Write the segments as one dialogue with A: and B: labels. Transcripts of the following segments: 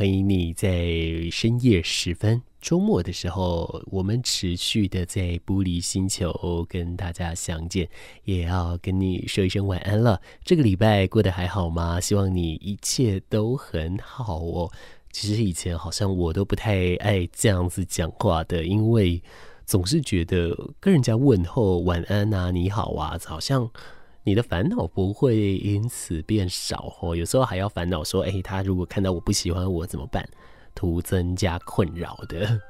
A: 欢迎你在深夜时分、周末的时候，我们持续的在玻璃星球跟大家相见，也要跟你说一声晚安了。这个礼拜过得还好吗？希望你一切都很好哦。其实以前好像我都不太爱这样子讲话的，因为总是觉得跟人家问候晚安啊、你好啊，好像。你的烦恼不会因此变少哦，有时候还要烦恼说，诶，他如果看到我不喜欢我怎么办？徒增加困扰的。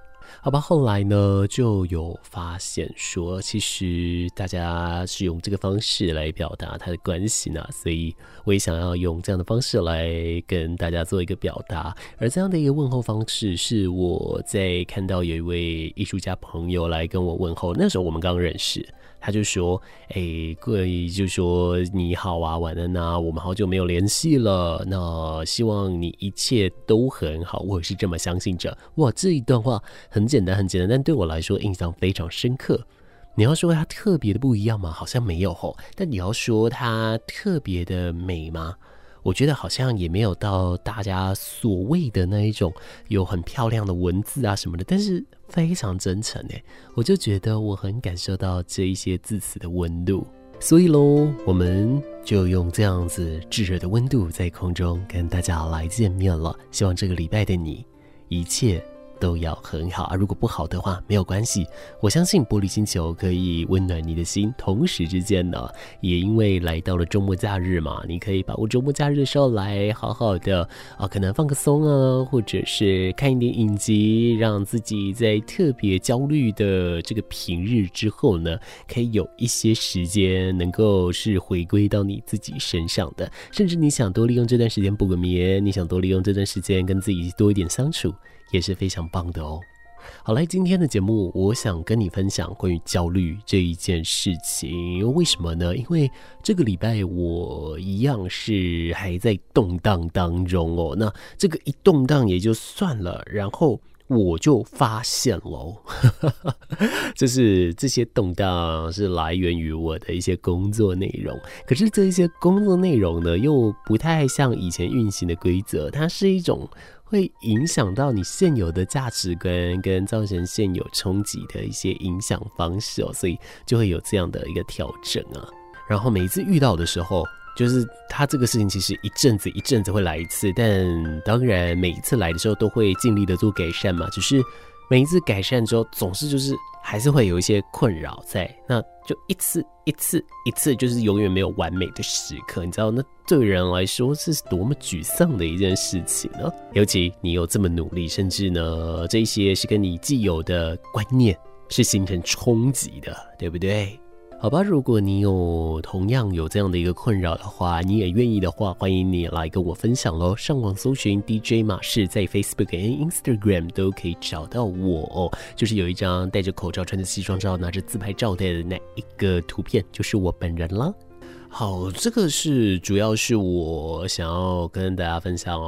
A: 好吧，后来呢就有发现说，其实大家是用这个方式来表达他的关系呢，所以我也想要用这样的方式来跟大家做一个表达。而这样的一个问候方式，是我在看到有一位艺术家朋友来跟我问候，那时候我们刚认识。他就说：“哎、欸，各位就说你好啊，晚安啊，我们好久没有联系了。那希望你一切都很好，我是这么相信着。哇，这一段话很简单，很简单，但对我来说印象非常深刻。你要说它特别的不一样吗？好像没有吼。但你要说它特别的美吗？”我觉得好像也没有到大家所谓的那一种有很漂亮的文字啊什么的，但是非常真诚诶，我就觉得我很感受到这一些字词的温度，所以喽，我们就用这样子炙热的温度在空中跟大家来见面了。希望这个礼拜的你一切都要很好啊！如果不好的话，没有关系。我相信玻璃星球可以温暖你的心。同时之间呢，也因为来到了周末假日嘛，你可以把握周末假日的时候来好好的啊，可能放个松啊，或者是看一点影集，让自己在特别焦虑的这个平日之后呢，可以有一些时间能够是回归到你自己身上的。甚至你想多利用这段时间补个眠，你想多利用这段时间跟自己多一点相处。也是非常棒的哦。好，来今天的节目，我想跟你分享关于焦虑这一件事情。为什么呢？因为这个礼拜我一样是还在动荡当中哦。那这个一动荡也就算了，然后我就发现喽，就是这些动荡是来源于我的一些工作内容。可是这一些工作内容呢，又不太像以前运行的规则，它是一种。会影响到你现有的价值观，跟造成现有冲击的一些影响方式哦，所以就会有这样的一个调整啊。然后每一次遇到的时候，就是他这个事情其实一阵子一阵子会来一次，但当然每一次来的时候都会尽力的做改善嘛，只是。每一次改善之后，总是就是还是会有一些困扰在，那就一次一次一次，就是永远没有完美的时刻，你知道，那对人来说是多么沮丧的一件事情呢？尤其你又这么努力，甚至呢，这些是跟你既有的观念是形成冲击的，对不对？好吧，如果你有同样有这样的一个困扰的话，你也愿意的话，欢迎你来跟我分享喽。上网搜寻 DJ 马氏，在 Facebook 和 Instagram 都可以找到我哦。就是有一张戴着口罩、穿着西装照、拿着自拍照的那一个图片，就是我本人了。好，这个是主要是我想要跟大家分享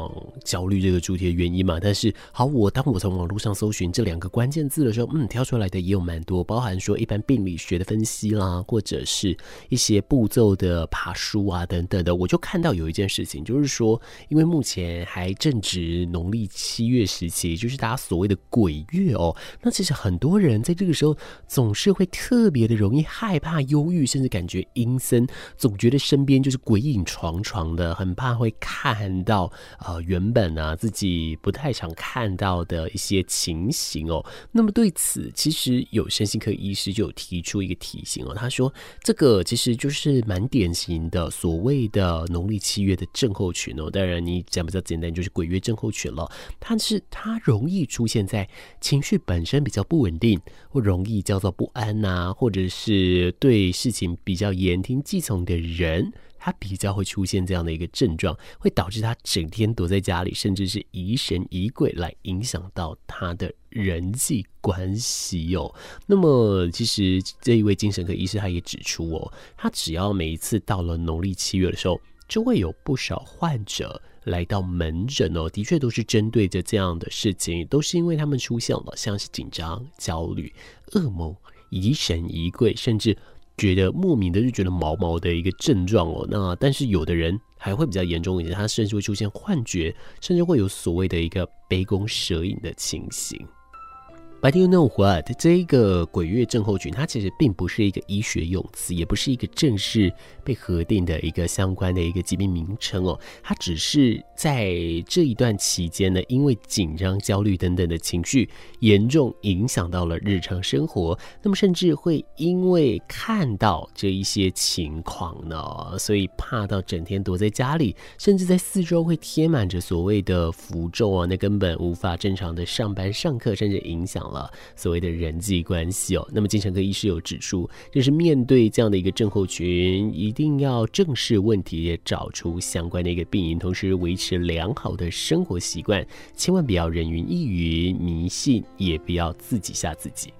A: 焦虑这个主题的原因嘛。但是，好，我当我从网络上搜寻这两个关键字的时候，嗯，挑出来的也有蛮多，包含说一般病理学的分析啦，或者是一些步骤的爬书啊等等的。我就看到有一件事情，就是说，因为目前还正值农历七月时期，就是大家所谓的鬼月哦。那其实很多人在这个时候总是会特别的容易害怕、忧郁，甚至感觉阴森，总。我觉得身边就是鬼影幢幢的，很怕会看到呃原本、啊、自己不太常看到的一些情形哦。那么对此，其实有身心科医师就有提出一个提醒哦，他说这个其实就是蛮典型的所谓的农历七月的症候群哦。当然你讲比较简单，就是鬼月症候群了。但是它容易出现在情绪本身比较不稳定，或容易叫做不安呐、或者是对事情比较言听计从的。人他比较会出现这样的一个症状，会导致他整天躲在家里，甚至是疑神疑鬼，来影响到他的人际关系、哦。那么，其实这一位精神科医师他也指出哦，他只要每一次到了农历七月的时候，就会有不少患者来到门诊哦，的确都是针对着这样的事情，都是因为他们出现了像是紧张、焦虑、噩梦、疑神疑鬼，甚至。觉得莫名的就觉得毛毛的一个症状哦。那但是有的人还会比较严重一些，他甚至会出现幻觉，甚至会有所谓的一个杯弓蛇影的情形。But you know what？这一个鬼月症候群，它其实并不是一个医学用词，也不是一个正式被核定的一个相关的一个疾病名称哦。它只是在这一段期间呢，因为紧张、焦虑等等的情绪严重影响到了日常生活，那么甚至会因为看到这一些情况呢，所以怕到整天躲在家里，甚至在四周会贴满着所谓的符咒啊，那根本无法正常的上班、上课，甚至影响。了所谓的人际关系哦，那么精神科医师有指出，就是面对这样的一个症候群，一定要正视问题，找出相关的一个病因，同时维持良好的生活习惯，千万不要人云亦云、迷信，也不要自己吓自己。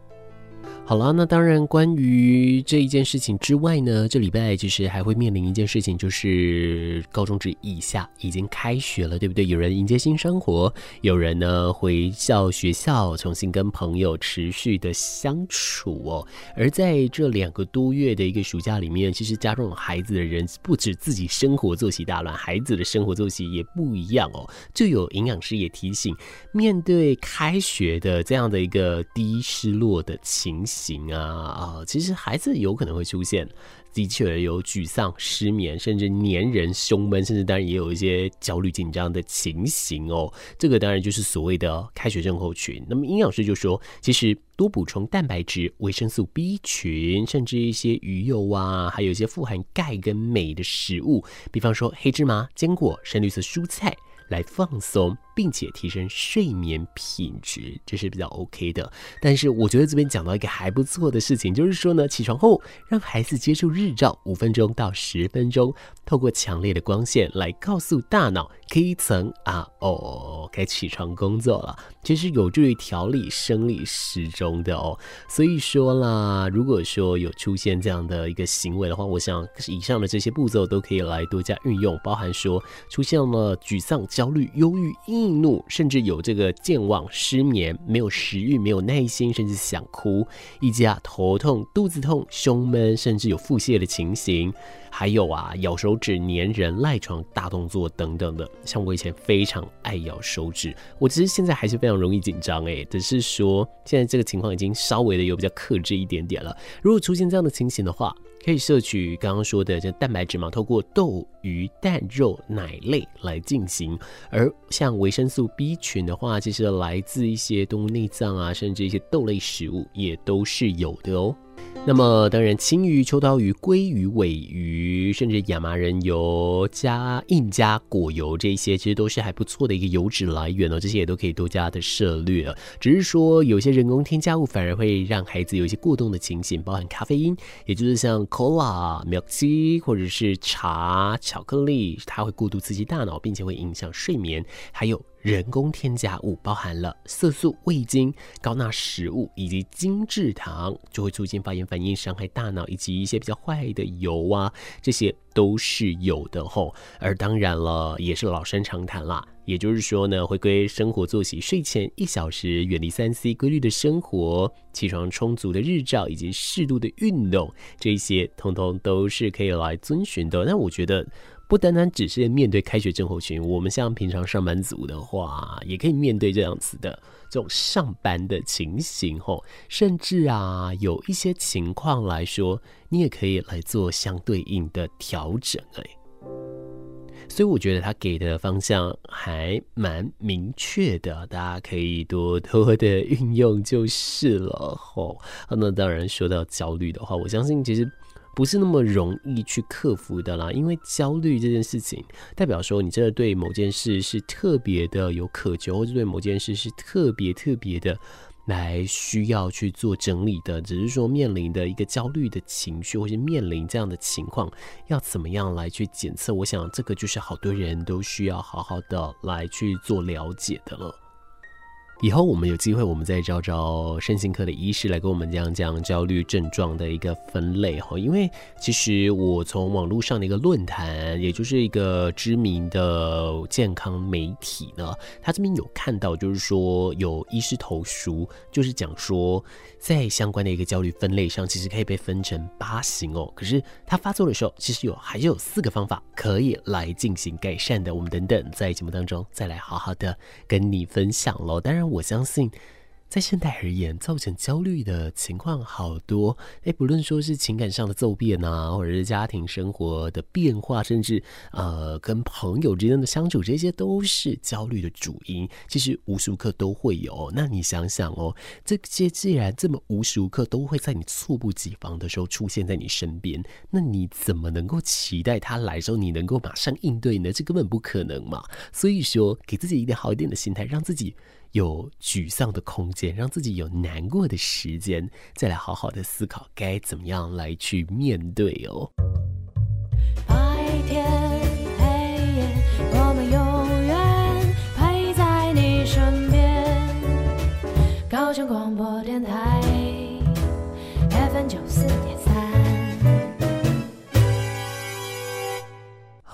A: 好了，那当然，关于这一件事情之外呢，这礼拜其实还会面临一件事情，就是高中职以下已经开学了，对不对？有人迎接新生活，有人呢回校学校，重新跟朋友持续的相处哦。而在这两个多月的一个暑假里面，其实家中有孩子的人不止自己生活作息大乱，孩子的生活作息也不一样哦。就有营养师也提醒，面对开学的这样的一个低失落的情形。行啊啊，其实孩子有可能会出现，的确有沮丧、失眠，甚至黏人、胸闷，甚至当然也有一些焦虑、紧张的情形哦。这个当然就是所谓的开学症候群。那么营养师就说，其实多补充蛋白质、维生素 B 群，甚至一些鱼油啊，还有一些富含钙跟镁的食物，比方说黑芝麻、坚果、深绿色蔬菜，来放松。并且提升睡眠品质，这是比较 OK 的。但是我觉得这边讲到一个还不错的事情，就是说呢，起床后让孩子接触日照五分钟到十分钟，透过强烈的光线来告诉大脑可以层啊哦，该起床工作了。其实有助于调理生理时钟的哦。所以说啦，如果说有出现这样的一个行为的话，我想以上的这些步骤都可以来多加运用，包含说出现了沮丧、焦虑、忧郁、易怒，甚至有这个健忘、失眠、没有食欲、没有耐心，甚至想哭，以及啊头痛、肚子痛、胸闷，甚至有腹泻的情形，还有啊咬手指、粘人、赖床、大动作等等的。像我以前非常爱咬手指，我其实现在还是非常容易紧张诶，只是说现在这个情况已经稍微的有比较克制一点点了。如果出现这样的情形的话，可以摄取刚刚说的这蛋白质嘛，透过豆、鱼、蛋、肉、奶类来进行。而像维生素 B 群的话，其实来自一些动物内脏啊，甚至一些豆类食物也都是有的哦。那么当然，青鱼、秋刀鱼、鲑鱼、尾鱼，甚至亚麻仁油加印加果油，这些其实都是还不错的一个油脂来源哦。这些也都可以多加的涉猎。只是说有些人工添加物反而会让孩子有一些过动的情形，包含咖啡因，也就是像 Cola、Milk Tea 或者是茶、巧克力，它会过度刺激大脑，并且会影响睡眠，还有。人工添加物包含了色素、味精、高钠食物以及精制糖，就会促进发炎反应，伤害大脑，以及一些比较坏的油啊，这些都是有的吼。而当然了，也是老生常谈啦，也就是说呢，回归生活作息，睡前一小时远离三 C，规律的生活，起床充足的日照以及适度的运动，这些通通都是可以来遵循的。那我觉得。不单单只是面对开学症候群，我们像平常上班族的话，也可以面对这样子的这种上班的情形吼，甚至啊，有一些情况来说，你也可以来做相对应的调整哎。所以我觉得他给的方向还蛮明确的，大家可以多多的运用就是了吼。那当然说到焦虑的话，我相信其实。不是那么容易去克服的啦，因为焦虑这件事情，代表说你真的对某件事是特别的有渴求，或者对某件事是特别特别的来需要去做整理的。只是说面临的一个焦虑的情绪，或是面临这样的情况，要怎么样来去检测？我想这个就是好多人都需要好好的来去做了解的了。以后我们有机会，我们再找找身心科的医师来跟我们讲讲焦虑症状的一个分类哈。因为其实我从网络上的一个论坛，也就是一个知名的健康媒体呢，他这边有看到，就是说有医师投书，就是讲说在相关的一个焦虑分类上，其实可以被分成八型哦。可是他发作的时候，其实有还是有四个方法可以来进行改善的。我们等等在节目当中再来好好的跟你分享喽。当然。我相信，在现代而言，造成焦虑的情况好多。诶，不论说是情感上的骤变啊，或者是家庭生活的变化，甚至呃跟朋友之间的相处，这些都是焦虑的主因。其实无时无刻都会有。那你想想哦，这些既然这么无时无刻都会在你猝不及防的时候出现在你身边，那你怎么能够期待他来时候你能够马上应对呢？这根本不可能嘛。所以说，给自己一点好一点的心态，让自己。有沮丧的空间，让自己有难过的时间，再来好好的思考该怎么样来去面对哦。白天黑夜，我们永远陪在你身边。高清广播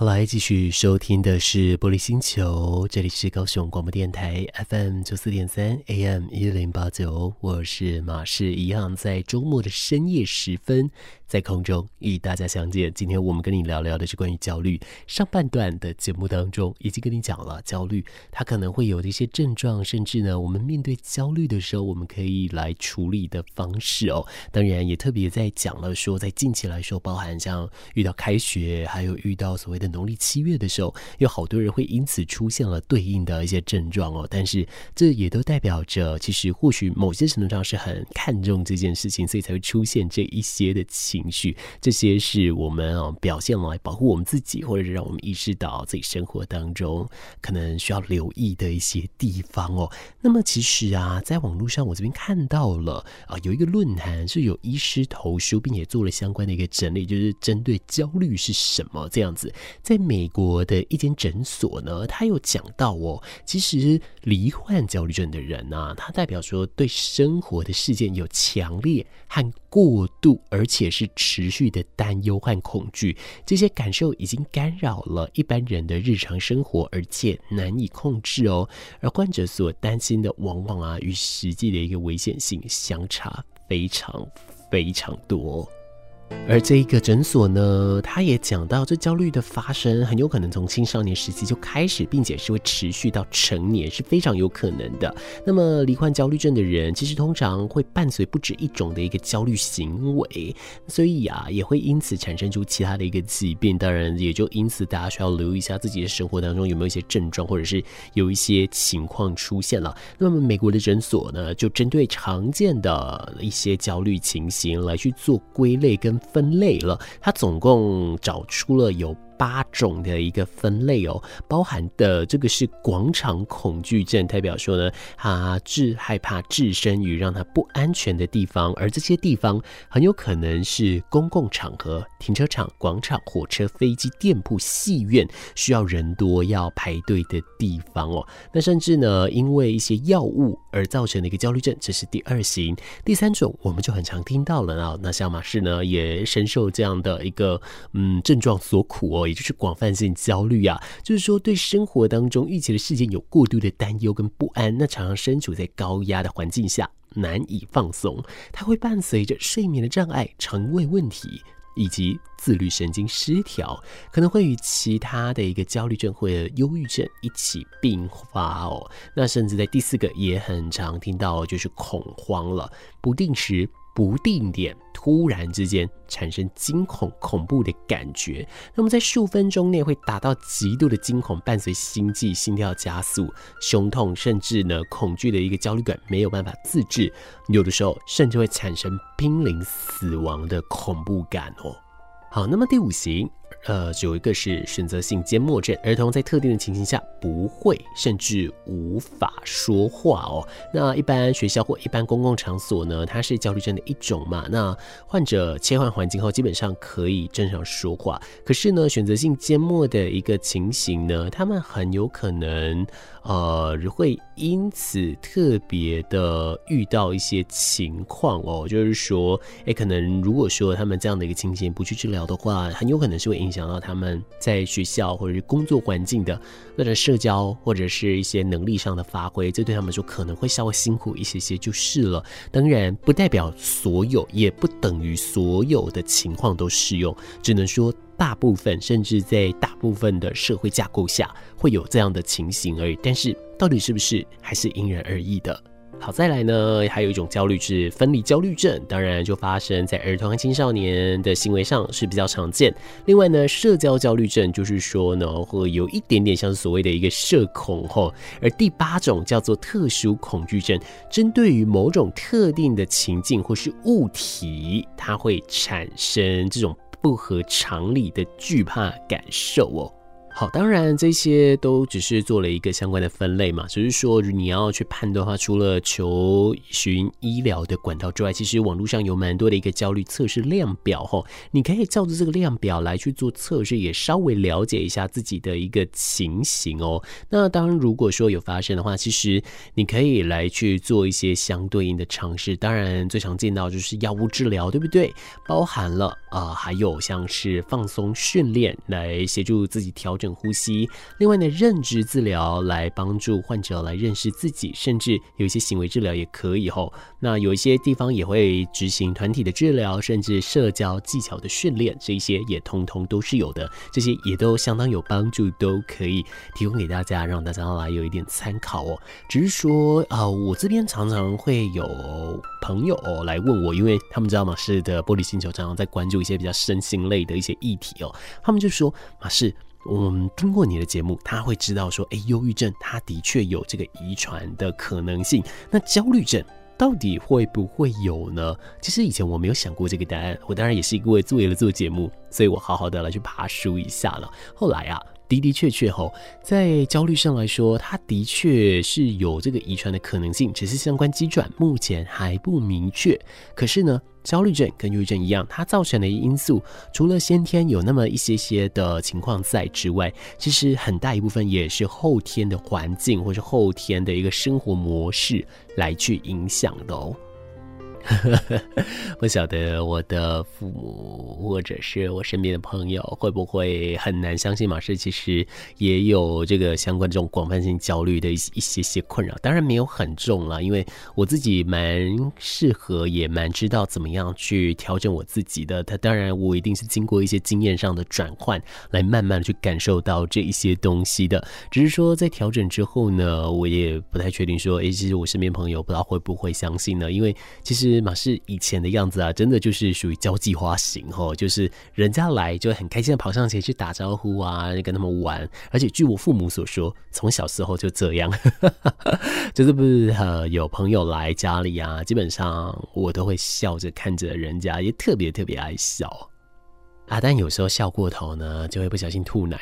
A: 来继续收听的是《玻璃星球》，这里是高雄广播电台 FM 九四点三 AM 一零八九，我是马氏，一样在周末的深夜时分。在空中与大家相见。今天我们跟你聊聊的是关于焦虑。上半段的节目当中已经跟你讲了，焦虑它可能会有的一些症状，甚至呢，我们面对焦虑的时候，我们可以来处理的方式哦。当然也特别在讲了说，在近期来说，包含像遇到开学，还有遇到所谓的农历七月的时候，有好多人会因此出现了对应的一些症状哦。但是这也都代表着，其实或许某些程度上是很看重这件事情，所以才会出现这一些的情。情绪，这些是我们啊表现来保护我们自己，或者是让我们意识到自己生活当中可能需要留意的一些地方哦。那么其实啊，在网络上我这边看到了啊，有一个论坛是有医师投书，并且做了相关的一个整理，就是针对焦虑是什么这样子。在美国的一间诊所呢，他有讲到哦，其实罹患焦虑症的人啊，他代表说对生活的事件有强烈和过度，而且是持续的担忧和恐惧，这些感受已经干扰了一般人的日常生活，而且难以控制哦。而患者所担心的，往往啊与实际的一个危险性相差非常非常多。而这一个诊所呢，他也讲到，这焦虑的发生很有可能从青少年时期就开始，并且是会持续到成年，是非常有可能的。那么罹患焦虑症的人，其实通常会伴随不止一种的一个焦虑行为，所以啊，也会因此产生出其他的一个疾病。当然，也就因此大家需要留意一下自己的生活当中有没有一些症状，或者是有一些情况出现了。那么美国的诊所呢，就针对常见的一些焦虑情形来去做归类跟分类了，他总共找出了有八种的一个分类哦，包含的这个是广场恐惧症，代表说呢，他置害怕置身于让他不安全的地方，而这些地方很有可能是公共场合、停车场、广场、火车、飞机、店铺、戏院，需要人多要排队的地方哦。那甚至呢，因为一些药物而造成的一个焦虑症，这是第二型。第三种我们就很常听到了啊，那像马士呢也深受这样的一个嗯症状所苦哦。也就是广泛性焦虑啊，就是说对生活当中预期的事件有过度的担忧跟不安，那常常身处在高压的环境下难以放松，它会伴随着睡眠的障碍、肠胃问题以及自律神经失调，可能会与其他的一个焦虑症或者忧郁症一起并发哦。那甚至在第四个也很常听到，就是恐慌了，不定时。不定点，突然之间产生惊恐、恐怖的感觉，那么在数分钟内会达到极度的惊恐，伴随心悸、心跳加速、胸痛，甚至呢恐惧的一个焦虑感没有办法自制，有的时候甚至会产生濒临死亡的恐怖感哦。好，那么第五型呃，有一个是选择性缄默症，儿童在特定的情形下不会甚至无法说话哦。那一般学校或一般公共场所呢，它是焦虑症的一种嘛。那患者切换环境后，基本上可以正常说话。可是呢，选择性缄默的一个情形呢，他们很有可能呃会因此特别的遇到一些情况哦，就是说，哎，可能如果说他们这样的一个情形不去治疗的话，很有可能是会影响到他们在学校或者是工作环境的那种社交或者是一些能力上的发挥，这对他们说可能会稍微辛苦一些些就是了。当然，不代表所有，也不等于所有的情况都适用，只能说大部分，甚至在大部分的社会架构下会有这样的情形而已。但是，到底是不是，还是因人而异的。好，再来呢，还有一种焦虑是分离焦虑症，当然就发生在儿童和青少年的行为上是比较常见。另外呢，社交焦虑症就是说呢，会有一点点像所谓的一个社恐吼。而第八种叫做特殊恐惧症，针对于某种特定的情境或是物体，它会产生这种不合常理的惧怕感受哦。好，当然这些都只是做了一个相关的分类嘛，只是说你要去判断的话，除了求寻医疗的管道之外，其实网络上有蛮多的一个焦虑测试量表吼，你可以照着这个量表来去做测试，也稍微了解一下自己的一个情形哦。那当然，如果说有发生的话，其实你可以来去做一些相对应的尝试。当然，最常见到就是药物治疗，对不对？包含了啊、还有像是放松训练来协助自己调整。呼吸，另外呢，认知治疗来帮助患者来认识自己，甚至有一些行为治疗也可以吼。那有一些地方也会执行团体的治疗，甚至社交技巧的训练，这些也通通都是有的。这些也都相当有帮助，都可以提供给大家，让大家来有一点参考哦。只是说啊、呃，我这边常常会有朋友来问我，因为他们知道马氏的玻璃星球常常在关注一些比较身心类的一些议题哦，他们就说马氏。我们听过你的节目，他会知道说，哎，忧郁症他的确有这个遗传的可能性。那焦虑症到底会不会有呢？其实以前我没有想过这个答案。我当然也是因为为了做节目，所以我好好的来去爬书一下了。后来啊。的的确确吼，在焦虑上来说，它的确是有这个遗传的可能性，只是相关机转目前还不明确。可是呢，焦虑症跟抑郁症一样，它造成的因素，除了先天有那么一些些的情况在之外，其实很大一部分也是后天的环境或是后天的一个生活模式来去影响的哦。不晓得我的父母或者是我身边的朋友会不会很难相信马氏其实也有这个相关这种广泛性焦虑的一一些些困扰。当然没有很重了，因为我自己蛮适合，也蛮知道怎么样去调整我自己的。他当然我一定是经过一些经验上的转换，来慢慢的去感受到这一些东西的。只是说在调整之后呢，我也不太确定说，诶，其实我身边朋友不知道会不会相信呢？因为其实。是马是以前的样子啊，真的就是属于交际花型哦，就是人家来就很开心的跑上前去打招呼啊，跟他们玩。而且据我父母所说，从小时候就这样，就是不是呃有朋友来家里啊，基本上我都会笑着看着人家，也特别特别爱笑。啊，但有时候笑过头呢，就会不小心吐奶。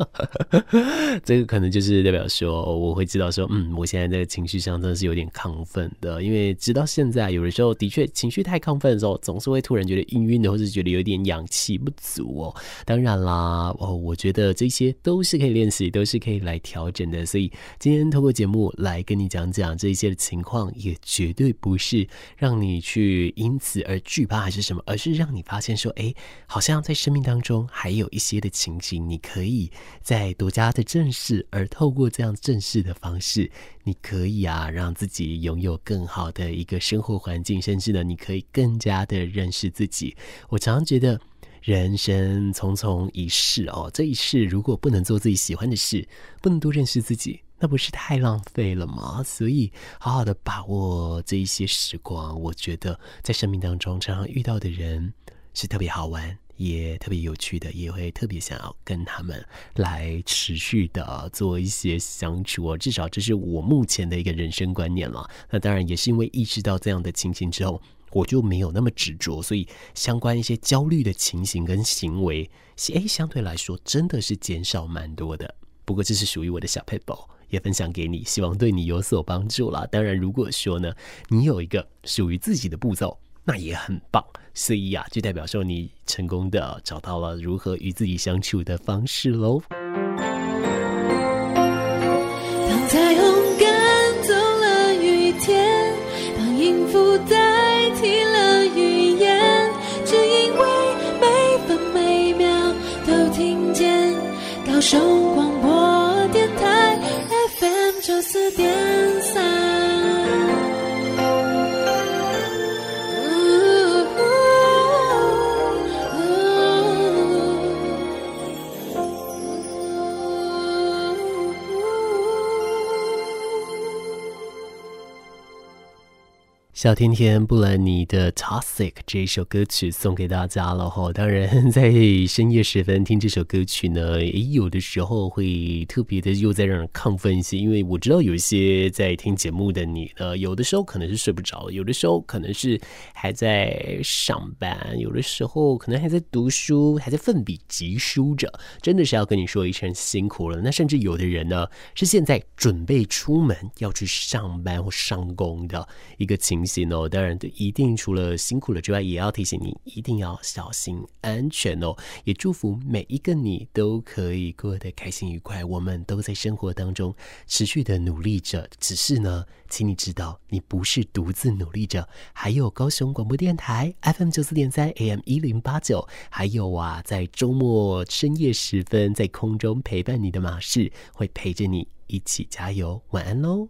A: 这个可能就是代表说，我会知道说，嗯，我现在这个情绪上真的是有点亢奋的。因为直到现在，有的时候的确情绪太亢奋的时候，总是会突然觉得晕晕的，或是觉得有点氧气不足哦。当然啦，哦，我觉得这些都是可以练习，都是可以来调整的。所以今天透过节目来跟你讲讲这些的情况，也绝对不是让你去因此而惧怕还是什么，而是让你发现说，哎。好像在生命当中还有一些的情形，你可以再多加的正视，而透过这样正视的方式，你可以啊让自己拥有更好的一个生活环境，甚至呢，你可以更加的认识自己。我常常觉得人生匆匆一世哦，这一世如果不能做自己喜欢的事，不能多认识自己，那不是太浪费了吗？所以好好的把握这一些时光，我觉得在生命当中常常遇到的人。是特别好玩，也特别有趣的，也会特别想要跟他们来持续的做一些相处。至少这是我目前的一个人生观念了。那当然也是因为意识到这样的情形之后，我就没有那么执着，所以相关一些焦虑的情形跟行为，诶，相对来说真的是减少蛮多的。不过这是属于我的小 paper，也分享给你，希望对你有所帮助啦。当然，如果说呢，你有一个属于自己的步骤，那也很棒。所以呀、啊，就代表说你成功的找到了如何与自己相处的方式喽。
B: 当彩虹赶走了雨天，当音符代替了语言，只因为每分每秒都听见高雄广播。电台 FM 九四点三。
A: 小甜甜布兰妮的《Toxic》这一首歌曲送给大家了哈。当然，在深夜时分听这首歌曲呢，也，有的时候会特别的又在让人亢奋一些。因为我知道有一些在听节目的你呢，有的时候可能是睡不着，有的时候可能是还在上班，有的时候可能还在读书，还在奋笔疾书着。真的是要跟你说一声辛苦了。那甚至有的人呢，是现在准备出门要去上班或上工的一个情形。哦，当然，一定除了辛苦了之外，也要提醒你一定要小心安全哦。也祝福每一个你都可以过得开心愉快。我们都在生活当中持续的努力着，只是呢，请你知道，你不是独自努力着，还有高雄广播电台 FM 九四点三 AM 一零八九，还有啊，在周末深夜时分在空中陪伴你的马士会陪着你一起加油。晚安喽。